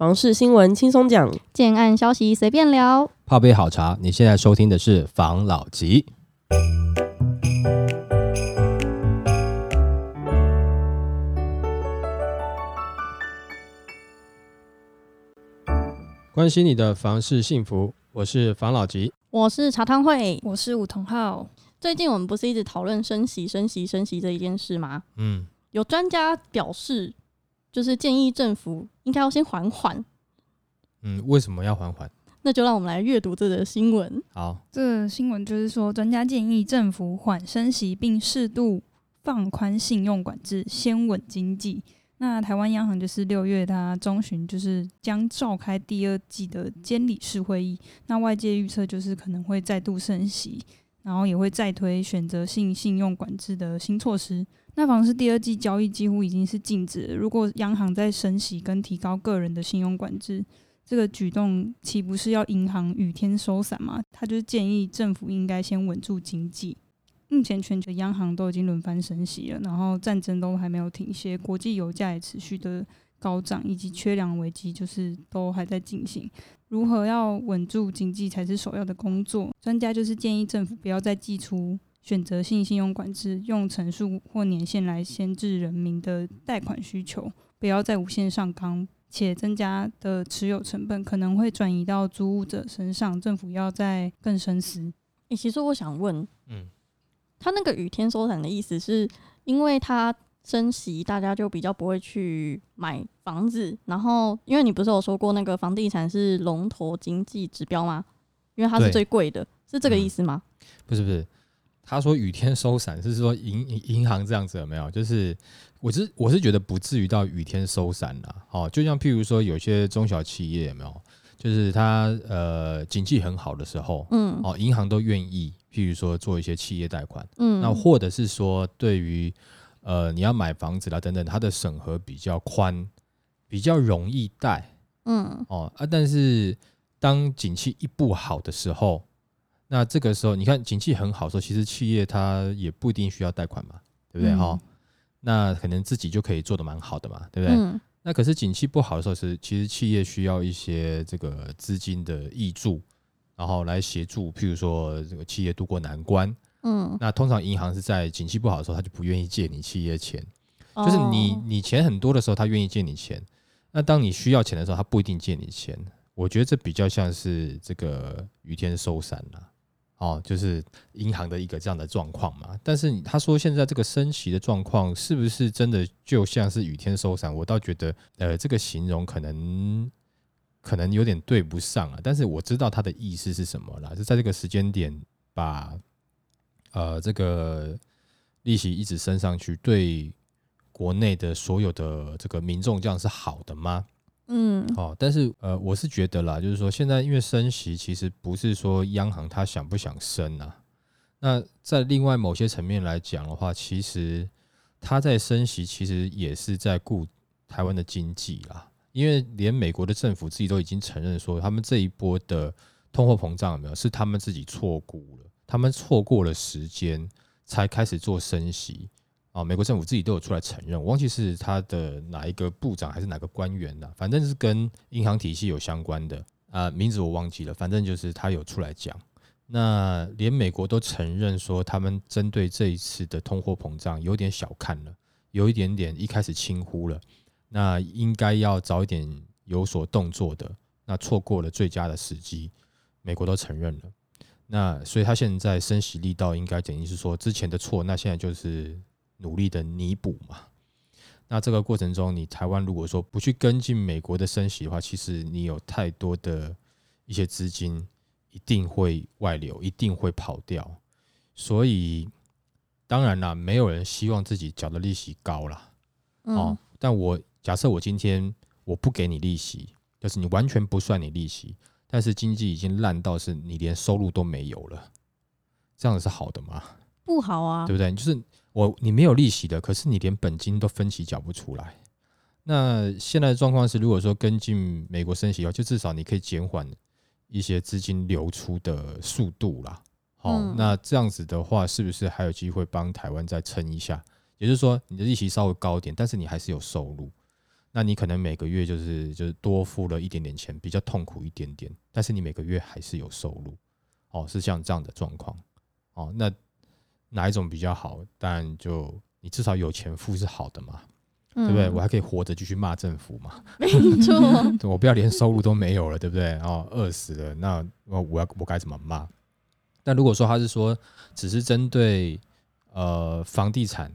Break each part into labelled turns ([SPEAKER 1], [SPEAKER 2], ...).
[SPEAKER 1] 房事新闻轻松讲，
[SPEAKER 2] 建案消息随便聊。
[SPEAKER 3] 泡杯好茶，你现在收听的是房老吉。关心你的房事幸福，我是房老吉。
[SPEAKER 2] 我是茶汤会。
[SPEAKER 4] 我是吴同浩，
[SPEAKER 2] 最近我们不是一直讨论升息、升息、升息这一件事吗？
[SPEAKER 3] 嗯，
[SPEAKER 2] 有专家表示，就是建议政府应该要先缓缓。
[SPEAKER 3] 嗯，为什么要缓缓？
[SPEAKER 2] 那就让我们来阅读这则新闻。
[SPEAKER 3] 好，
[SPEAKER 4] 这个新闻就是说，专家建议政府缓升息，并适度放宽信用管制，先稳经济。那台湾央行就是六月它中旬就是将召开第二季的监理式会议，那外界预测就是可能会再度升息，然后也会再推选择性信用管制的新措施。那房是第二季交易几乎已经是禁止，如果央行在升息跟提高个人的信用管制，这个举动岂不是要银行雨天收伞吗？他就是建议政府应该先稳住经济。目前全球央行都已经轮番升息了，然后战争都还没有停歇，国际油价也持续的高涨，以及缺粮危机就是都还在进行。如何要稳住经济才是首要的工作。专家就是建议政府不要再寄出选择性信用管制，用层数或年限来限制人民的贷款需求，不要再无限上纲。且增加的持有成本可能会转移到租屋者身上，政府要再更深思。
[SPEAKER 2] 诶、其实我想问，
[SPEAKER 3] 嗯，
[SPEAKER 2] 他那个雨天收伞的意思是因为他升息，大家就比较不会去买房子。然后，因为你不是有说过那个房地产是龙头经济指标吗？因为它是最贵的，是这个意思吗？
[SPEAKER 3] 不是不是，他说雨天收伞是说银银银行这样子有没有？就是我是我是觉得不至于到雨天收伞啦。哦，就像譬如说有些中小企业有没有？就是它呃景气很好的时候，
[SPEAKER 2] 嗯
[SPEAKER 3] 哦，银行都愿意，譬如说做一些企业贷款，
[SPEAKER 2] 嗯，
[SPEAKER 3] 那或者是说对于呃你要买房子啦等等，它的审核比较宽，比较容易贷
[SPEAKER 2] 嗯
[SPEAKER 3] 哦啊。但是当景气一不好的时候，那这个时候你看景气很好的时候，其实企业它也不一定需要贷款嘛，对不对
[SPEAKER 4] 嗯
[SPEAKER 3] 哈、那可能自己就可以做得蛮好的嘛，对不对？
[SPEAKER 2] 嗯
[SPEAKER 3] 那可是景气不好的时候是，其实企业需要一些这个资金的益助，然后来协助，譬如说这个企业渡过难关。
[SPEAKER 2] 嗯，
[SPEAKER 3] 那通常银行是在景气不好的时候，他就不愿意借你企业钱，就是你
[SPEAKER 2] 哦
[SPEAKER 3] 你钱很多的时候，他愿意借你钱。那当你需要钱的时候，他不一定借你钱。我觉得这比较像是这个雨天收伞啦，哦，就是银行的一个这样的状况嘛。但是他说现在这个升息的状况是不是真的就像是雨天收伞？我倒觉得，呃，这个形容可能可能有点对不上啊。但是我知道他的意思是什么啦，就在这个时间点把呃这个利息一直升上去，对国内的所有的这个民众这样是好的吗？
[SPEAKER 2] 嗯
[SPEAKER 3] 哦，但是呃，我是觉得啦，就是说现在因为升息，其实不是说央行它想不想升啊。那在另外某些层面来讲的话，其实它在升息，其实也是在顾台湾的经济啦。因为连美国的政府自己都已经承认说，他们这一波的通货膨胀有没有是他们自己错估了，他们错过了时间才开始做升息。啊，美国政府自己都有出来承认，我忘记是他的哪一个部长还是哪个官员了，反正是跟银行体系有相关的啊、名字我忘记了，反正就是他有出来讲。那连美国都承认说，他们针对这一次的通货膨胀有点小看了，有一点点一开始轻忽了，那应该要早一点有所动作的，那错过了最佳的时机，美国都承认了。那所以他现在升息力道应该等于是说之前的错，那现在就是努力的弥补嘛。那这个过程中，你台湾如果说不去跟进美国的升息的话，其实你有太多的一些资金一定会外流，一定会跑掉。所以当然啦，没有人希望自己缴的利息高啦。哦
[SPEAKER 2] 嗯，
[SPEAKER 3] 但我假设我今天我不给你利息，就是你完全不算你利息，但是经济已经烂到是你连收入都没有了，这样子是好的吗？
[SPEAKER 2] 不好啊
[SPEAKER 3] 对，不对？就是我你没有利息的，可是你连本金都分期缴不出来。那现在的状况是，如果说跟进美国升息的话，就至少你可以减缓一些资金流出的速度啦。好、
[SPEAKER 2] 嗯
[SPEAKER 3] 那这样子的话，是不是还有机会帮台湾再撑一下？也就是说，你的利息稍微高一点，但是你还是有收入。那你可能每个月就是就是多付了一点点钱，比较痛苦一点点，但是你每个月还是有收入，哦，是像这样的状况，哦，那哪一种比较好？但就你至少有钱付是好的嘛，
[SPEAKER 2] 对
[SPEAKER 3] 对不对？我还可以活着继续骂政府嘛，
[SPEAKER 2] 没错，
[SPEAKER 3] 我不要连收入都没有了，对不对？哦，饿死了，那我我要我该怎么骂？但如果说他是说只是针对呃房地产，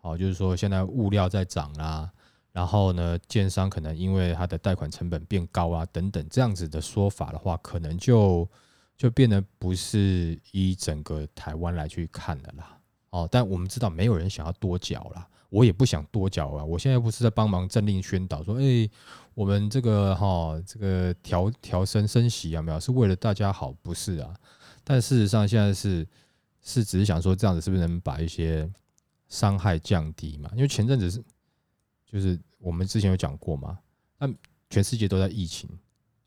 [SPEAKER 3] 哦，就是说现在物料在涨啦。然后呢，建商可能因为他的贷款成本变高啊，等等这样子的说法的话，可能就就变得不是以整个台湾来去看的啦。哦，但我们知道没有人想要多缴啦，我也不想多缴啊。我现在不是在帮忙政令宣导说，哎，我们这个哈这个调调升升息有没有是为了大家好？不是啊。但事实上现在是是只是想说这样子是不是能把一些伤害降低嘛？因为前阵子是。就是我们之前有讲过嘛，那全世界都在疫情，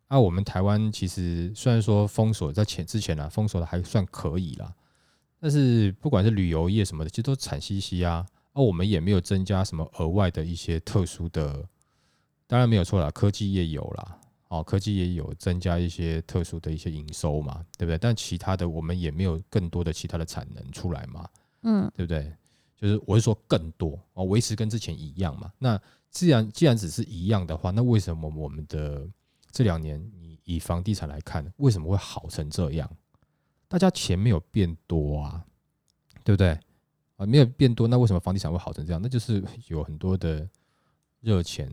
[SPEAKER 3] 啊，我们台湾其实虽然说封锁在前之前呢，封锁的还算可以啦，但是不管是旅游业什么的，其实都惨兮兮啊，啊，我们也没有增加什么额外的一些特殊的，当然没有错啦，科技业有啦，哦，科技也有增加一些特殊的一些营收嘛，对不对？但其他的我们也没有更多的其他的产能出来嘛，嗯，对不对？就是我是说更多哦，维持跟之前一样嘛。那既然既然只是一样的话，那为什么我们的这两年你以房地产来看，为什么会好成这样？大家钱没有变多啊，对不对？啊，没有变多，那为什么房地产会好成这样？那就是有很多的热钱，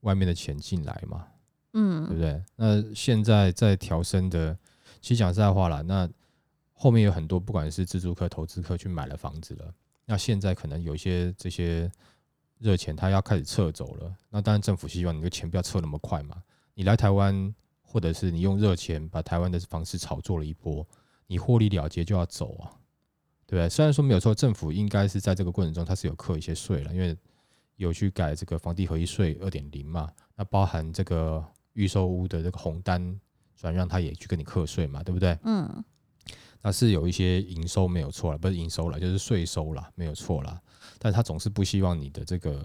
[SPEAKER 3] 外面的钱进来嘛，嗯，对不对？那现在在调升的，其实讲实在话了，那后面有很多不管是自住客、投资客去买了房子了。那现在可能有一些这些热钱，他要开始撤走了。那当然，政府希望你的钱不要撤那么快嘛。你来台湾，或者是你用热钱把台湾的房市炒作了一波，你获利了结就要走啊，对不对？虽然说没有错，政府应该是在这个过程中，它是有课一些税了，因为有去改这个房地合一税二点零嘛。那包含这个预售屋的这个红单转让，他也去跟你课税嘛，对不对？嗯。那是有一些营收没有错了，不是营收了，就是税收了，没有错了。但他总是不希望你的这个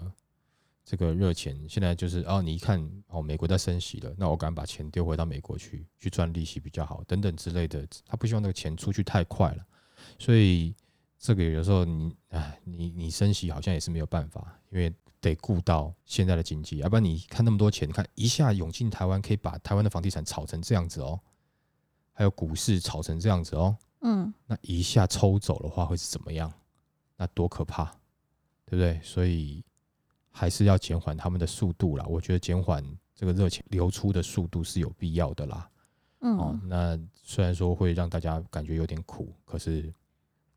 [SPEAKER 3] 这个热钱，现在就是哦，你一看哦，美国在升息了，那我敢把钱丢回到美国去，去赚利息比较好，等等之类的。他不希望那个钱出去太快了，所以这个有时候你哎，你你升息好像也是没有办法，因为得顾到现在的经济，要不然你看那么多钱，你看一下涌进台湾，可以把台湾的房地产炒成这样子哦，还有股市炒成这样子哦。嗯，那一下抽走的话会是怎么样？那多可怕，对不对？所以还是要减缓他们的速度啦。我觉得减缓这个热情流出的速度是有必要的啦。嗯，哦，那虽然说会让大家感觉有点苦，可是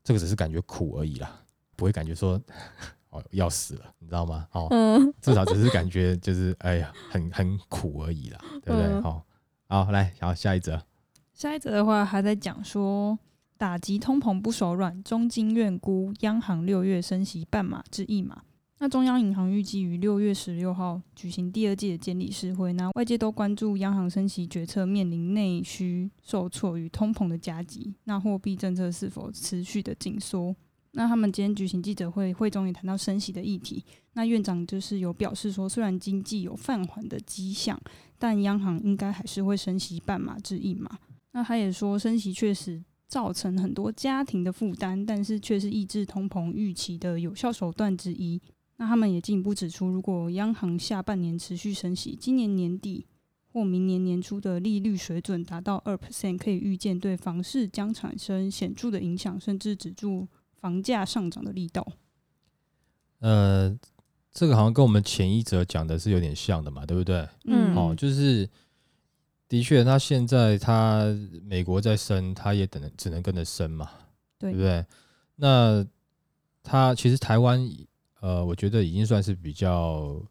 [SPEAKER 3] 这个只是感觉苦而已啦，不会感觉说 哦要死了，你知道吗？哦，至少只是感觉就是哎呀，很很苦而已啦，对不对？好，好，来，好下一则。
[SPEAKER 4] 下一则的话还在讲说。打击通膨不手软，中金院估央行六月升息半码至一码。那中央银行预计于六月十六号举行第二届的监理事会，那外界都关注央行升息决策面临内需受挫与通膨的夹击，那货币政策是否持续的紧缩？那他们今天举行记者会，会中也谈到升息的议题。那院长就是有表示说，虽然经济有放缓的迹象，但央行应该还是会升息半码至一码。那他也说，升息确实。造成很多家庭的负担，但是却是抑制通膨预期的有效手段之一。那他们也进一步指出，如果央行下半年持续升息，今年年底或明年年初的利率水准达到二 percent，可以预见对房市将产生显著的影响，甚至止住房价上涨的力道。
[SPEAKER 3] 呃，这个好像跟我们前一则讲的是有点像的嘛，对不对？嗯，哦，就是。的确，他现在他美国在升，他也等只能跟着升嘛，对不对？那他其实台湾，呃，我觉得已经算是比较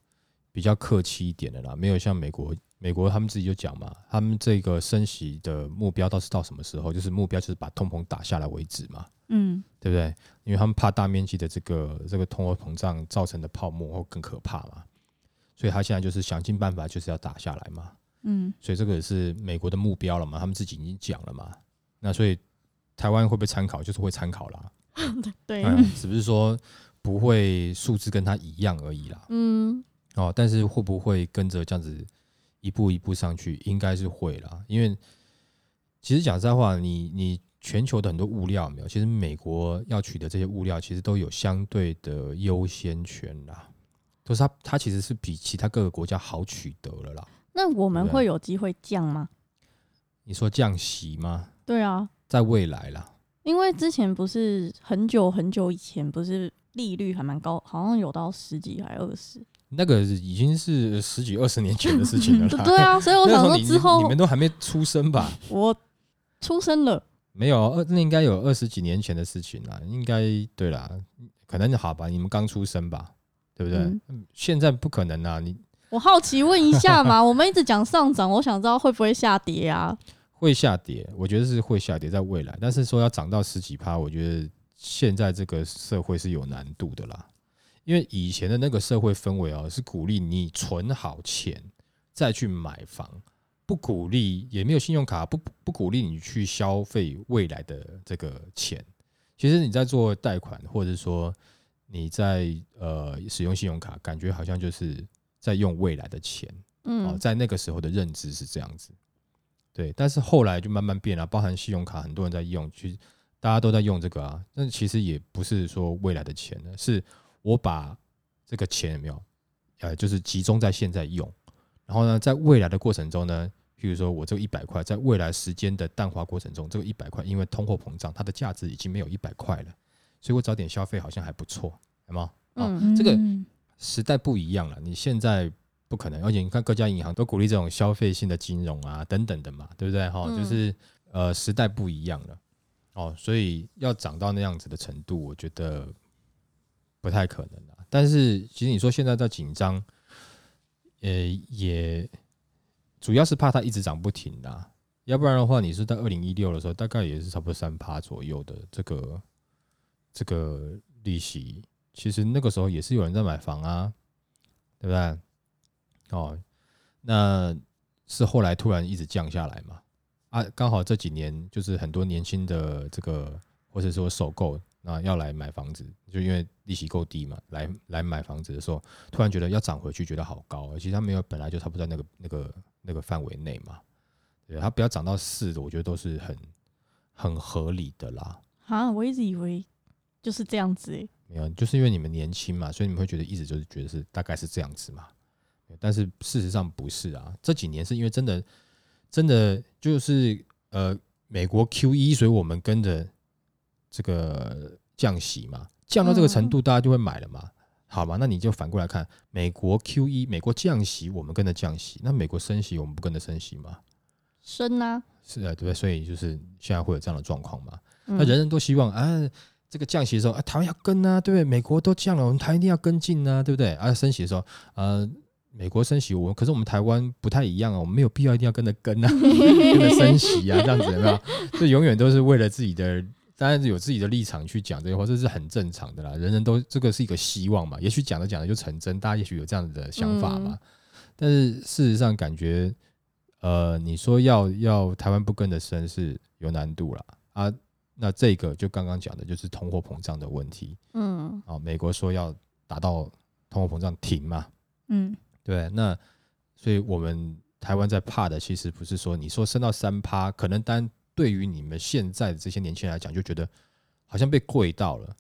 [SPEAKER 3] 比较客气一点的啦，没有像美国，美国他们自己就讲嘛，他们这个升息的目标到是到什么时候？就是目标就是把通膨打下来为止嘛，嗯，对不对？因为他们怕大面积的这个这个通货膨胀造成的泡沫会更可怕嘛，所以他现在就是想尽办法就是要打下来嘛。嗯，所以这个也是美国的目标了嘛，他们自己已经讲了嘛。那所以台湾会不会参考？就是会参考啦。
[SPEAKER 2] 对，
[SPEAKER 3] 只是说不会数字跟他一样而已啦。嗯，哦，但是会不会跟着这样子一步一步上去？应该是会啦，因为其实讲实在话，你你全球的很多物料有没有，其实美国要取得这些物料，其实都有相对的优先权啦，都是它它其实是比其他各个国家好取得了啦。
[SPEAKER 2] 那我们会有机会降吗？
[SPEAKER 3] 你说降息吗？
[SPEAKER 2] 对啊，
[SPEAKER 3] 在未来啦，
[SPEAKER 2] 因为之前不是很久很久以前，不是利率还蛮高，好像有到十几还二十。
[SPEAKER 3] 那个已经是十几二十年前的事情了啦。
[SPEAKER 2] 对啊，所以我想说之后
[SPEAKER 3] 你们都还没出生吧？
[SPEAKER 2] 我出生了，
[SPEAKER 3] 没有，二那应该有二十几年前的事情了，应该对啦，可能好吧，你们刚出生吧，对不对？现在不可能啊，你
[SPEAKER 2] 我好奇问一下嘛，我们一直讲上涨，我想知道会不会下跌啊？
[SPEAKER 3] 会下跌，我觉得是会下跌在未来，但是说要涨到十几趴，我觉得现在这个社会是有难度的啦，因为以前的那个社会氛围啊，是鼓励你存好钱再去买房，不鼓励，也没有信用卡，不不鼓励你去消费未来的这个钱。其实你在做贷款，或者说你在呃使用信用卡，感觉好像就是在用未来的钱。哦，
[SPEAKER 2] 嗯，
[SPEAKER 3] 在那个时候的认知是这样子，对，但是后来就慢慢变了，包含信用卡，很多人在用，其实大家都在用这个啊，但其实也不是说未来的钱呢，是我把这个钱有没有，呃，就是集中在现在用，然后呢，在未来的过程中呢，譬如说我这个一百块，在未来时间的淡化过程中，这个一百块因为通货膨胀，它的价值已经没有一百块了，所以我早点消费好像还不错，有没有？
[SPEAKER 2] 嗯
[SPEAKER 3] 这个
[SPEAKER 4] 嗯
[SPEAKER 3] 时代不一样了，你现在不可能，而且你看各家银行都鼓励这种消费性的金融啊等等的嘛，对不对？哈、
[SPEAKER 2] 嗯
[SPEAKER 3] 就是呃时代不一样了，哦，所以要涨到那样子的程度，我觉得不太可能啊。但是其实你说现在在紧张，呃，也主要是怕它一直涨不停啦、要不然的话，你是在二零一六的时候，大概也是差不多三趴左右的这个这个利息，其实那个时候也是有人在买房啊，对不对？哦，那是后来突然一直降下来嘛，啊，刚好这几年就是很多年轻的这个或者说首购那要来买房子，就因为利息够低嘛，来来买房子的时候，突然觉得要涨回去，觉得好高，其实他没有本来就差不多在那个那个那个范围内嘛，对，它不要涨到四的，我觉得都是很很合理的啦。
[SPEAKER 2] 啊，我一直以为就是这样子诶、
[SPEAKER 3] 没有，就是因为你们年轻嘛，所以你们会觉得一直就是觉得是大概是这样子嘛。但是事实上不是啊，这几年是因为真的真的就是呃美国 Q 一所以我们跟着这个降息嘛，降到这个程度，大家就会买了嘛。好嘛，那你就反过来看，美国 Q E，美国降息，我们跟着降息，那美国升息，我们不跟着升息吗？
[SPEAKER 2] 升啊，
[SPEAKER 3] 是啊，对不对？所以就是现在会有这样的状况嘛。
[SPEAKER 2] 嗯
[SPEAKER 3] 那人人都希望啊，这个降息的时候啊，台湾要跟啊，对不对？美国都降了，我们台湾一定要跟进啊，对不对？啊，升息的时候，呃，美国升息，我可是我们台湾不太一样啊，我们没有必要一定要跟着跟啊，跟着升息啊，这样子有没有？这永远都是为了自己的，当然有自己的立场去讲这些话，这是很正常的啦。人人都这个是一个希望嘛，也许讲着讲着就成真，大家也许有这样子的想法嘛。但是事实上，感觉呃，你说要要台湾不跟着升是有难度了。啊。那这个就刚刚讲的，就是通货膨胀的问题
[SPEAKER 2] 嗯
[SPEAKER 3] 啊。美国说要达到通货膨胀停嘛，
[SPEAKER 4] 嗯
[SPEAKER 3] 对，那所以我们台湾在怕的，其实不是说你说升到三趴，可能单对于你们现在的这些年轻人来讲，就觉得好像被贵到了。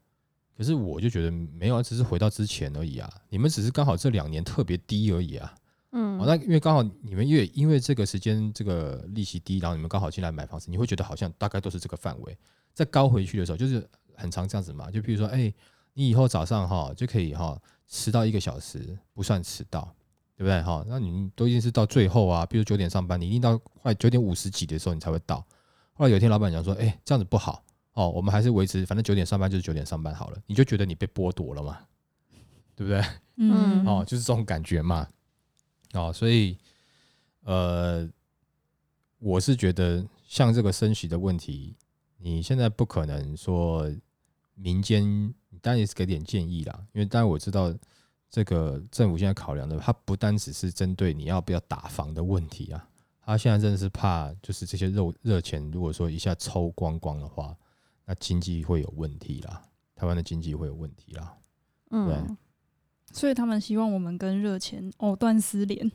[SPEAKER 3] 可是我就觉得没有啊，只是回到之前而已啊。你们只是刚好这两年特别低而已啊。
[SPEAKER 2] 嗯
[SPEAKER 3] 哦，那因为刚好你们越因为这个时间这个利息低，然后你们刚好进来买房子，你会觉得好像大概都是这个范围。再高回去的时候，就是很常这样子嘛。就比如说，哎、你以后早上哈就可以哈迟到一个小时不算迟到，对不对哈？那你们都一定是到最后啊，比如九点上班，你一定到快九点五十几的时候你才会到。后来有一天老板讲说，哎、这样子不好哦，我们还是维持，反正九点上班就是九点上班好了，你就觉得你被剥夺了嘛，对不对？
[SPEAKER 4] 嗯
[SPEAKER 3] 哦，就是这种感觉嘛。哦，所以呃，我是觉得像这个升息的问题，你现在不可能说民间，当然也是给点建议啦，因为当然我知道这个政府现在考量的，它不单只是针对你要不要打房的问题啊，它现在真的是怕就是这些热热钱，如果说一下抽光光的话，那经济会有问题啦，台湾的经济会有问题啦。
[SPEAKER 2] 嗯，
[SPEAKER 4] 所以他们希望我们跟热钱藕断丝连，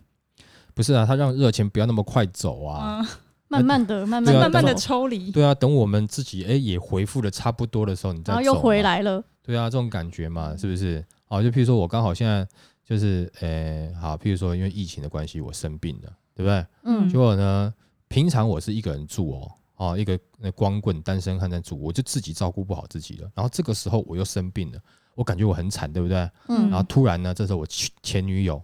[SPEAKER 3] 不是啊，他让热钱不要那么快走啊。
[SPEAKER 4] 啊，
[SPEAKER 2] 慢慢的、慢慢
[SPEAKER 3] 啊、
[SPEAKER 4] 慢慢的抽离。
[SPEAKER 3] 对啊，等我们自己哎、也回复的差不多的时候，你再
[SPEAKER 2] 然后又。回来了。
[SPEAKER 3] 对啊，这种感觉嘛，是不是？好，就譬如说我刚好现在就是呃，好，譬如说因为疫情的关系，我生病了，对不对？
[SPEAKER 2] 嗯
[SPEAKER 3] 结果呢，平常我是一个人住哦，哦，一个那光棍单身汉在住，我就自己照顾不好自己了。然后这个时候我又生病了，我感觉我很惨，对不对？
[SPEAKER 2] 嗯
[SPEAKER 3] 然后突然呢，这时候我前前女友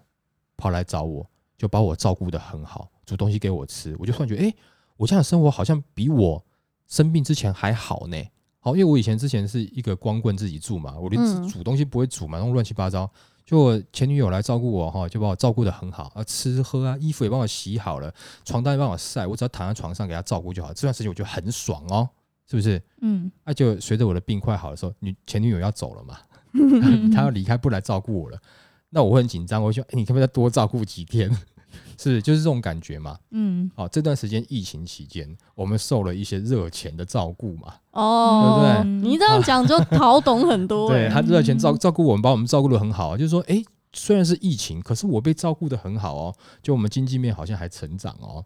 [SPEAKER 3] 跑来找我，就把我照顾的很好，煮东西给我吃，我就突然觉得，哎、我这样的生活好像比我生病之前还好呢。好，因为我以前之前是一个光棍自己住嘛，我连
[SPEAKER 2] 嗯
[SPEAKER 3] 煮东西不会煮嘛，弄乱七八糟。就我前女友来照顾我哈，就把我照顾的很好啊，吃喝啊，衣服也帮我洗好了，床单也帮我晒，我只要躺在床上给她照顾就好。这段时间我觉得很爽哦，是不是？
[SPEAKER 4] 嗯，
[SPEAKER 3] 那、就随着我的病快好的时候，女前女友要走了嘛，
[SPEAKER 4] 嗯
[SPEAKER 3] 她要离开不来照顾我了，那我会很紧张，我就说，哎、你可不可以再多照顾几天？是就是这种感觉嘛？
[SPEAKER 4] 嗯，
[SPEAKER 3] 好，这段时间疫情期间，我们受了一些热钱的照顾嘛，
[SPEAKER 2] 哦，
[SPEAKER 3] 对不
[SPEAKER 4] 对
[SPEAKER 2] 你这样讲就讨懂很多
[SPEAKER 3] 对
[SPEAKER 2] 欸。
[SPEAKER 3] 他热钱照照顾我们，把我们照顾的很好啊，就是说，哎、虽然是疫情，可是我被照顾的很好哦，就我们经济面好像还成长哦。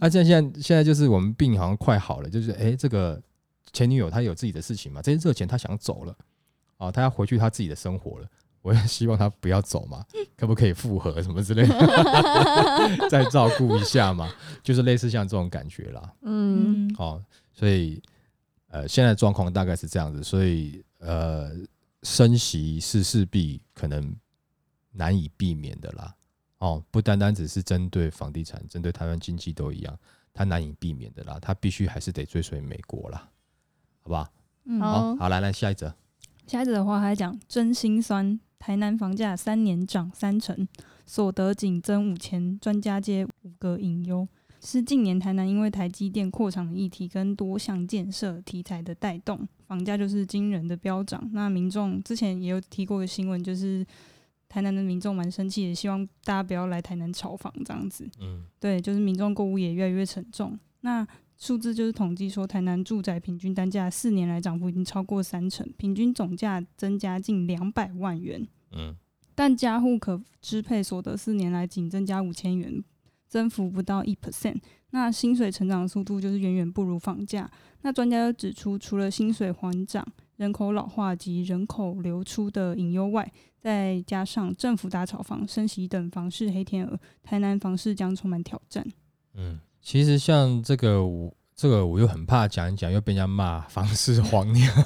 [SPEAKER 3] 那、现在现在现在就是我们病好像快好了，就是哎、这个前女友她有自己的事情嘛，这些热钱她想走了，哦，她要回去她自己的生活了。我也希望他不要走嘛，可不可以复合什么之类的，再照顾一下嘛，就是类似像这种感觉啦。
[SPEAKER 2] 嗯，
[SPEAKER 4] 好，
[SPEAKER 3] 哦，所以呃，现在状况大概是这样子，所以呃，升息是势必可能难以避免的啦。哦，不单单只是针对房地产，针对台湾经济都一样，它难以避免的啦，它必须还是得追随美国啦，好不好？
[SPEAKER 4] 嗯
[SPEAKER 2] 好
[SPEAKER 3] 好，好，来来下一则，
[SPEAKER 4] 下一则的话还讲真心酸，台南房价三年涨三成，所得仅增五千，专家皆五个隐忧。是近年台南因为台积电扩厂的议题跟多项建设题材的带动，房价就是惊人的飙涨。那民众之前也有提过的新闻，就是台南的民众蛮生气也，希望大家不要来台南炒房这样子。
[SPEAKER 3] 嗯
[SPEAKER 4] 对，就是民众购物也越来越沉重。那数字就是统计说，台南住宅平均单价四年来涨幅已经超过三成，平均总价增加近两百万元，
[SPEAKER 3] 嗯
[SPEAKER 4] 但家户可支配所得四年来仅增加五千元，增幅不到一 percent。那薪水成长速度就是远远不如房价。那专家又指出，除了薪水缓涨、人口老化及人口流出的隐忧外，再加上政府打炒房、升息等房市黑天鹅，台南房市将充满挑战。
[SPEAKER 3] 嗯，其实像这个我这个我又很怕讲一讲，又被人家骂房市黄娘。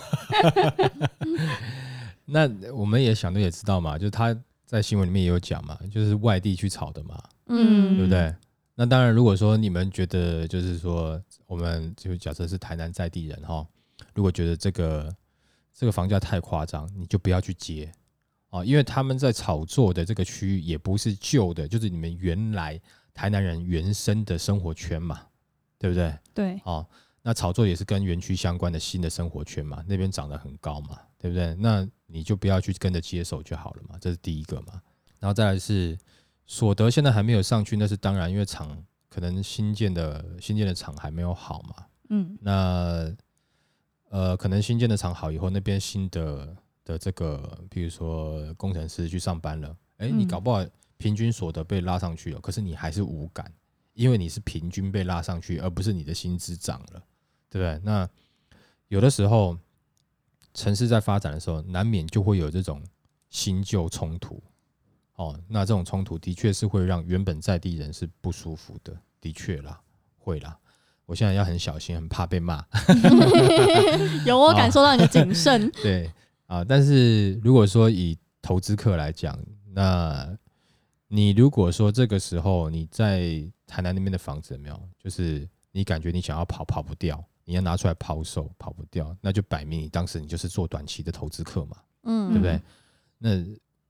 [SPEAKER 3] 那我们也想的也知道嘛，就是他在新闻里面也有讲嘛，就是外地去炒的嘛，
[SPEAKER 2] 嗯，
[SPEAKER 3] 对不对？那当然，如果说你们觉得就是说，我们就假设是台南在地人哈，如果觉得这个这个房价太夸张，你就不要去接啊，因为他们在炒作的这个区域也不是旧的，就是你们原来台南人原生的生活圈嘛，对不对？
[SPEAKER 4] 对，
[SPEAKER 3] 哦，那炒作也是跟园区相关的新的生活圈嘛，那边涨得很高嘛，对不对？那你就不要去跟着接手就好了嘛，这是第一个嘛。然后再来是所得现在还没有上去，那是当然，因为厂可能新建的新建的厂还没有好嘛。
[SPEAKER 4] 嗯
[SPEAKER 3] 那呃，可能新建的厂好以后，那边新的的这个，比如说工程师去上班了，哎，你
[SPEAKER 4] 嗯
[SPEAKER 3] 搞不好平均所得被拉上去了，可是你还是无感，因为你是平均被拉上去，而不是你的薪资涨了，对不对？那有的时候城市在发展的时候，难免就会有这种新旧冲突。哦，那这种冲突的确是会让原本在地人是不舒服的，的确啦，会啦。我现在要很小心，很怕被骂。
[SPEAKER 2] 有我感受到你的谨慎。
[SPEAKER 3] 对啊，但是如果说以投资客来讲，那你如果说这个时候你在台南那边的房子有没有，就是你感觉你想要跑跑不掉，你要拿出来抛售跑不掉，那就摆明你当时你就是做短期的投资客嘛，
[SPEAKER 2] 嗯，
[SPEAKER 3] 对不对？那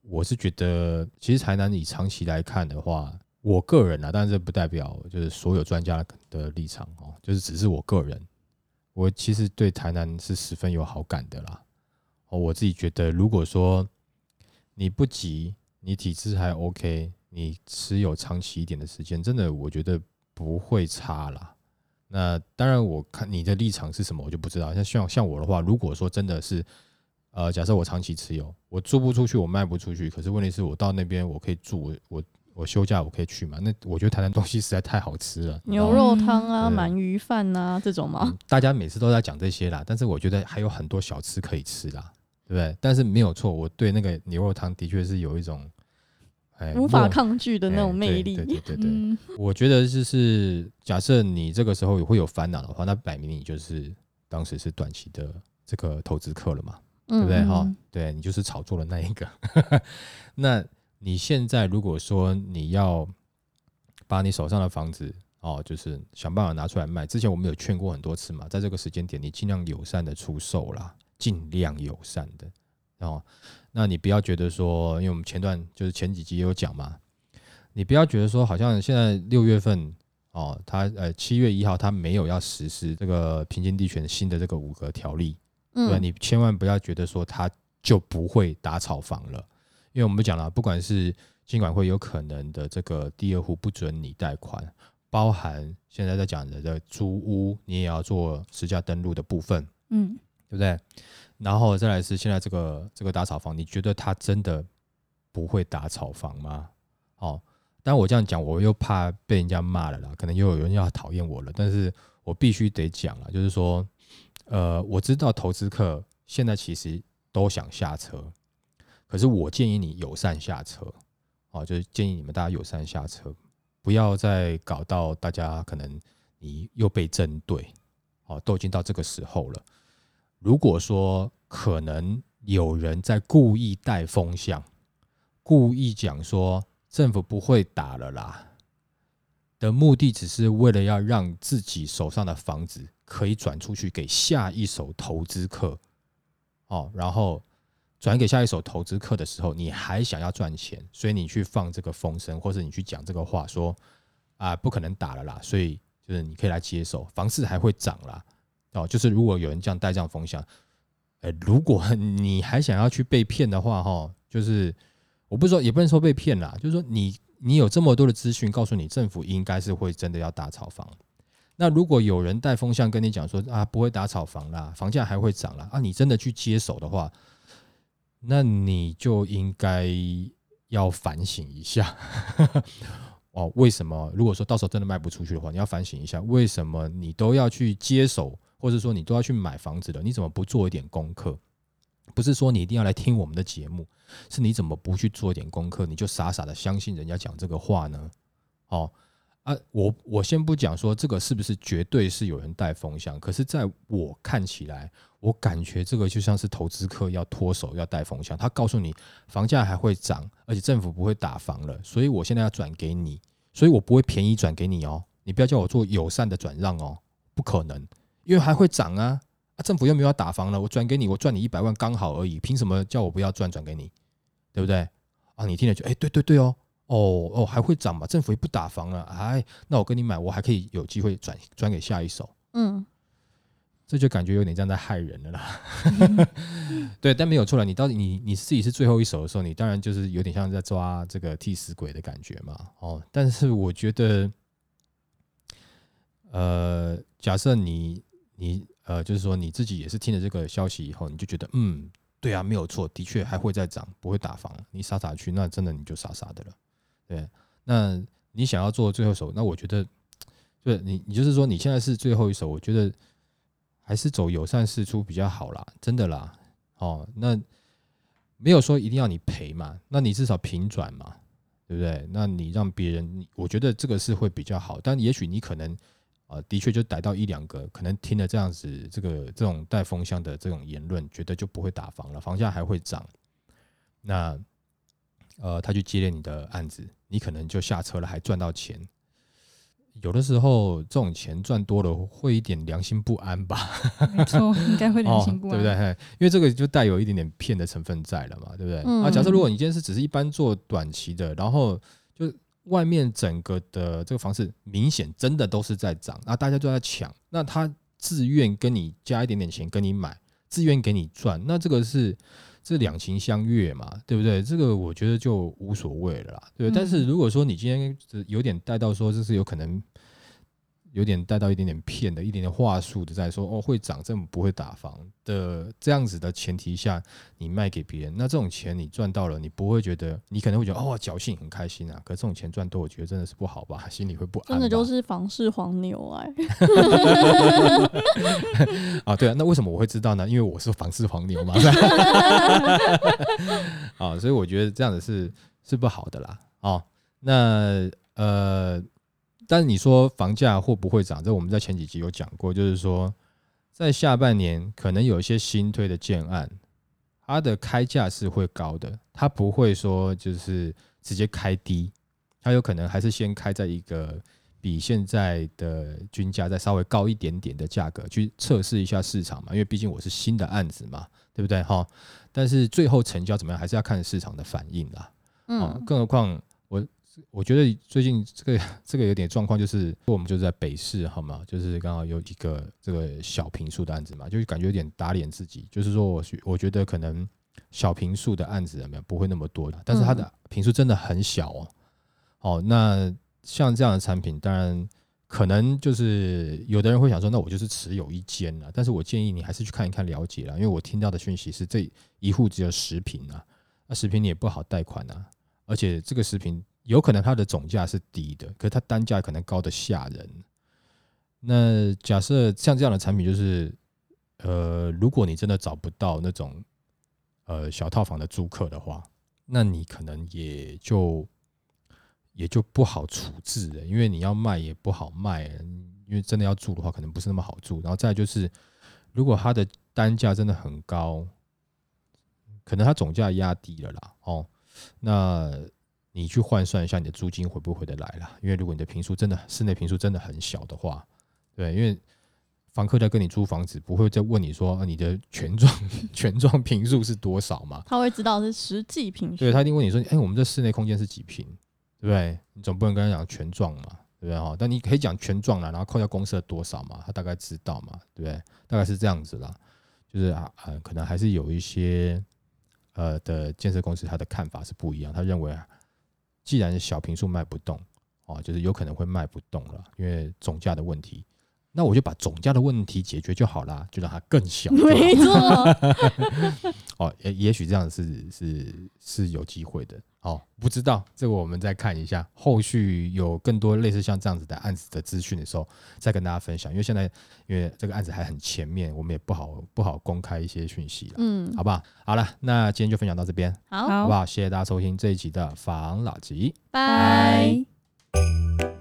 [SPEAKER 3] 我是觉得，其实台南以长期来看的话，我个人啊，但是这不代表就是所有专家的立场哦，就是只是我个人，我其实对台南是十分有好感的啦。哦，我自己觉得，如果说你不急，你体质还 OK，你持有长期一点的时间，真的我觉得不会差啦。那当然，我看你的立场是什么，我就不知道。像像像我的话，如果说真的是呃，假设我长期持有，我租不出去，我卖不出去，可是问题是我到那边我可以住，我我我休假我可以去嘛？那我觉得台南东西实在太好吃了，
[SPEAKER 2] 牛肉汤啊、
[SPEAKER 3] 对
[SPEAKER 2] 鳗鱼饭啊这种吗
[SPEAKER 3] 嗯？大家每次都在讲这些啦，但是我觉得还有很多小吃可以吃啦，对不对？但是没有错，我对那个牛肉汤的确是有一种哎
[SPEAKER 2] 无法抗拒的那种
[SPEAKER 3] 哎
[SPEAKER 2] 魅力。
[SPEAKER 3] 对对对对对，
[SPEAKER 4] 嗯，
[SPEAKER 3] 我觉得就是假设你这个时候会有烦恼的话，那摆明你就是当时是短期的这个投资客了嘛，对不对？
[SPEAKER 4] 嗯
[SPEAKER 3] 哈、对你就是炒作的那一个。那你现在如果说你要把你手上的房子哦，就是想办法拿出来卖，之前我们有劝过很多次嘛，在这个时间点，你尽量友善的出售啦，尽量友善的。哦。那你不要觉得说，因为我们前段就是前几集也有讲嘛，你不要觉得说，好像现在六月份哦，他呃七月一号他没有要实施这个平均地权新的这个五个条例，
[SPEAKER 2] 嗯，
[SPEAKER 3] 你千万不要觉得说他就不会打炒房了，因为我们讲了，不管是金管会有可能的这个第二户不准你贷款，包含现在在讲的这租屋，你也要做实价登录的部分，
[SPEAKER 4] 嗯，
[SPEAKER 3] 对不对？然后再来是现在这个这个打炒房，你觉得他真的不会打炒房吗？哦，但我这样讲，我又怕被人家骂了啦，可能又有人要讨厌我了。但是我必须得讲了，就是说，呃，我知道投资客现在其实都想下车，可是我建议你友善下车，哦，就是建议你们大家友善下车，不要再搞到大家可能你又被针对，哦，都已经到这个时候了。如果说可能有人在故意带风向，故意讲说政府不会打了啦，的目的只是为了要让自己手上的房子可以转出去给下一手投资客，哦，然后转给下一手投资客的时候，你还想要赚钱，所以你去放这个风声，或者你去讲这个话说啊不可能打了啦，所以就是你可以来接手，房市还会涨啦。哦，就是如果有人这样带这样风向，呃，如果 你还想要去被骗的话，哈，就是我不是说也不能说被骗啦，就是说你你有这么多的资讯告诉你政府应该是会真的要打炒房，那如果有人带风向跟你讲说啊不会打炒房啦，房价还会涨啦，啊，你真的去接手的话，那你就应该要反省一下。哦，为什么？如果说到时候真的卖不出去的话，你要反省一下，为什么你都要去接手，或者说你都要去买房子了，你怎么不做一点功课？不是说你一定要来听我们的节目，是你怎么不去做一点功课，你就傻傻的相信人家讲这个话呢？哦啊，我我先不讲说这个是不是绝对是有人带风向，可是在我看起来，我感觉这个就像是投资客要脱手要带风向，他告诉你房价还会涨，而且政府不会打房了，所以我现在要转给你，所以我不会便宜转给你哦，你不要叫我做友善的转让哦，不可能，因为还会涨啊，啊政府又没有要打房了，我转给你，我赚你一百万刚好而已，凭什么叫我不要赚转给你，对不对？啊，你听了就哎、对对对哦，哦哦还会涨嘛，政府也不打房了，哎，那我跟你买，我还可以有机会转转给下一手。
[SPEAKER 2] 嗯，
[SPEAKER 3] 这就感觉有点像在害人了啦。对，但没有错了。你到底你你自己是最后一手的时候，你当然就是有点像在抓这个替死鬼的感觉嘛。哦，但是我觉得，呃，假设你你呃，就是说你自己也是听了这个消息以后，你就觉得嗯，对啊，没有错，的确还会再涨，不会打房。你傻傻去，那真的你就傻傻的了。对，那你想要做最后手，那我觉得，对你你就是说你现在是最后一手，我觉得。还是走友善事出比较好啦，真的啦。哦，那没有说一定要你赔嘛，那你至少平转嘛，对不对？那你让别人，我觉得这个是会比较好。但也许你可能啊、呃的确就逮到一两个，可能听了这样子这个这种带风向的这种言论，觉得就不会打房了，房价还会涨。那呃，他去接连你的案子，你可能就下车了，还赚到钱。有的时候这种钱赚多了，会一点良心不安吧？
[SPEAKER 4] 没错，应该会良心不安，
[SPEAKER 3] 哦对不对？因为这个就带有一点点骗的成分在了嘛，对不对？
[SPEAKER 2] 嗯
[SPEAKER 3] 啊，假设如果你今天是只是一般做短期的，然后就外面整个的这个房市明显真的都是在涨，那大家都在抢，那他自愿跟你加一点点钱跟你买，自愿给你赚，那这个是这两情相悦嘛，对不对？这个我觉得就无所谓了啦，对？但是如果说你今天有点带到说，这是有可能有点带到一点点骗的，一点点话术的，在说哦会涨，这么不会打房的这样子的前提下，你卖给别人，那这种钱你赚到了，你不会觉得，你可能会觉得哦侥幸很开心啊，可这种钱赚多，我觉得真的是不好吧，心里会不安。
[SPEAKER 2] 真的就是房市黄牛哎、
[SPEAKER 3] 啊，对啊，那为什么我会知道呢？因为我是房市黄牛嘛。啊，所以我觉得这样子是是不好的啦。哦，那呃，但是你说房价会不会涨？这我们在前几集有讲过，就是说在下半年可能有一些新推的建案，它的开价是会高的，它不会说就是直接开低，它有可能还是先开在一个比现在的均价再稍微高一点点的价格去测试一下市场嘛，因为毕竟我是新的案子嘛，对不对哈？但是最后成交怎么样，还是要看市场的反应啦。哦
[SPEAKER 2] 嗯，
[SPEAKER 3] 更何况我我觉得最近这个这个有点状况，就是我们就是在北市，好吗？就是刚好有一个这个小平数的案子嘛，就是感觉有点打脸自己，就是说我我觉得可能小平数的案子有没有不会那么多，但是它的平数真的很小哦。哦，那像这样的产品，当然可能就是有的人会想说，那我就是持有一间了，但是我建议你还是去看一看了解了，因为我听到的讯息是这一户只有十平啊，那十平你也不好贷款啊，而且这个十平有可能它的总价是低的，可是它单价可能高的吓人。那假设像这样的产品，就是呃，如果你真的找不到那种呃小套房的租客的话，那你可能也就也就不好处置了，因为你要卖也不好卖，因为真的要住的话，可能不是那么好住。然后再就是，如果它的单价真的很高，可能它总价压低了啦，哦，那你去换算一下你的租金回不回得来啦？因为如果你的平数真的室内平数真的很小的话，对，因为房客在跟你租房子，不会再问你说、啊、你的全幢全幢平数是多少嘛？
[SPEAKER 2] 他会知道是实际平数。
[SPEAKER 3] 对他一定问你说，哎、我们这室内空间是几平，对不对？你总不能跟他讲全幢嘛，对不对哈？但你可以讲全幢啦，然后扣掉公司的多少嘛，他大概知道嘛，对不对？大概是这样子啦，就是啊啊，可能还是有一些呃的建设公司他的看法是不一样，他认为啊，既然小平数卖不动哦，就是有可能会卖不动了，因为总价的问题。那我就把总价的问题解决就好啦，就让它更小。
[SPEAKER 2] 没错，
[SPEAKER 3] 哦，也也许这样是是是有机会的。哦，不知道这个我们再看一下，后续有更多类似像这样子的案子的资讯的时候，再跟大家分享。因为现在因为这个案子还很前面，我们也不好不好公开一些讯息了，
[SPEAKER 2] 嗯，
[SPEAKER 3] 好不好？好了，那今天就分享到这边，
[SPEAKER 2] 好，
[SPEAKER 3] 好不好？谢谢大家收听这一集的房老吉。
[SPEAKER 2] 拜。
[SPEAKER 4] 拜。